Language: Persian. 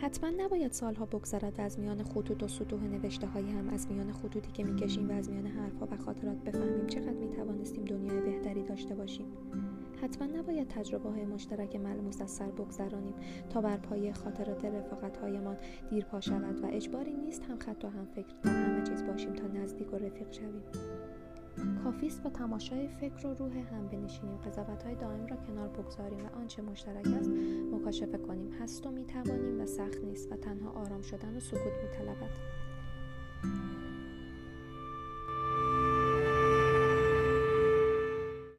حتما نباید سالها بگذرد و از میان خطوط و سطوح نوشته های هم از میان خطوطی که می‌کشیم و از میان حرفها و خاطرات بفهمیم چقدر می‌توانستیم دنیای بهتری داشته باشیم. حتما نباید تجربه های مشترک ملموس از سر بگذرانیم تا بر پایه خاطرات رفاقت هایمان دیر پا شود و اجباری نیست هم خط و هم فکر در همه چیز باشیم تا نزدیک و رفیق شویم. کافیست به تماشای فکر و روح هم بنشینیم. قضاوت های دائم را کنار بگذاریم و آنچه مشترک است مکاشفه کنیم. هست و می‌توانیم و سخت نیست و تنها آرام شدن و سکوت میطلبد.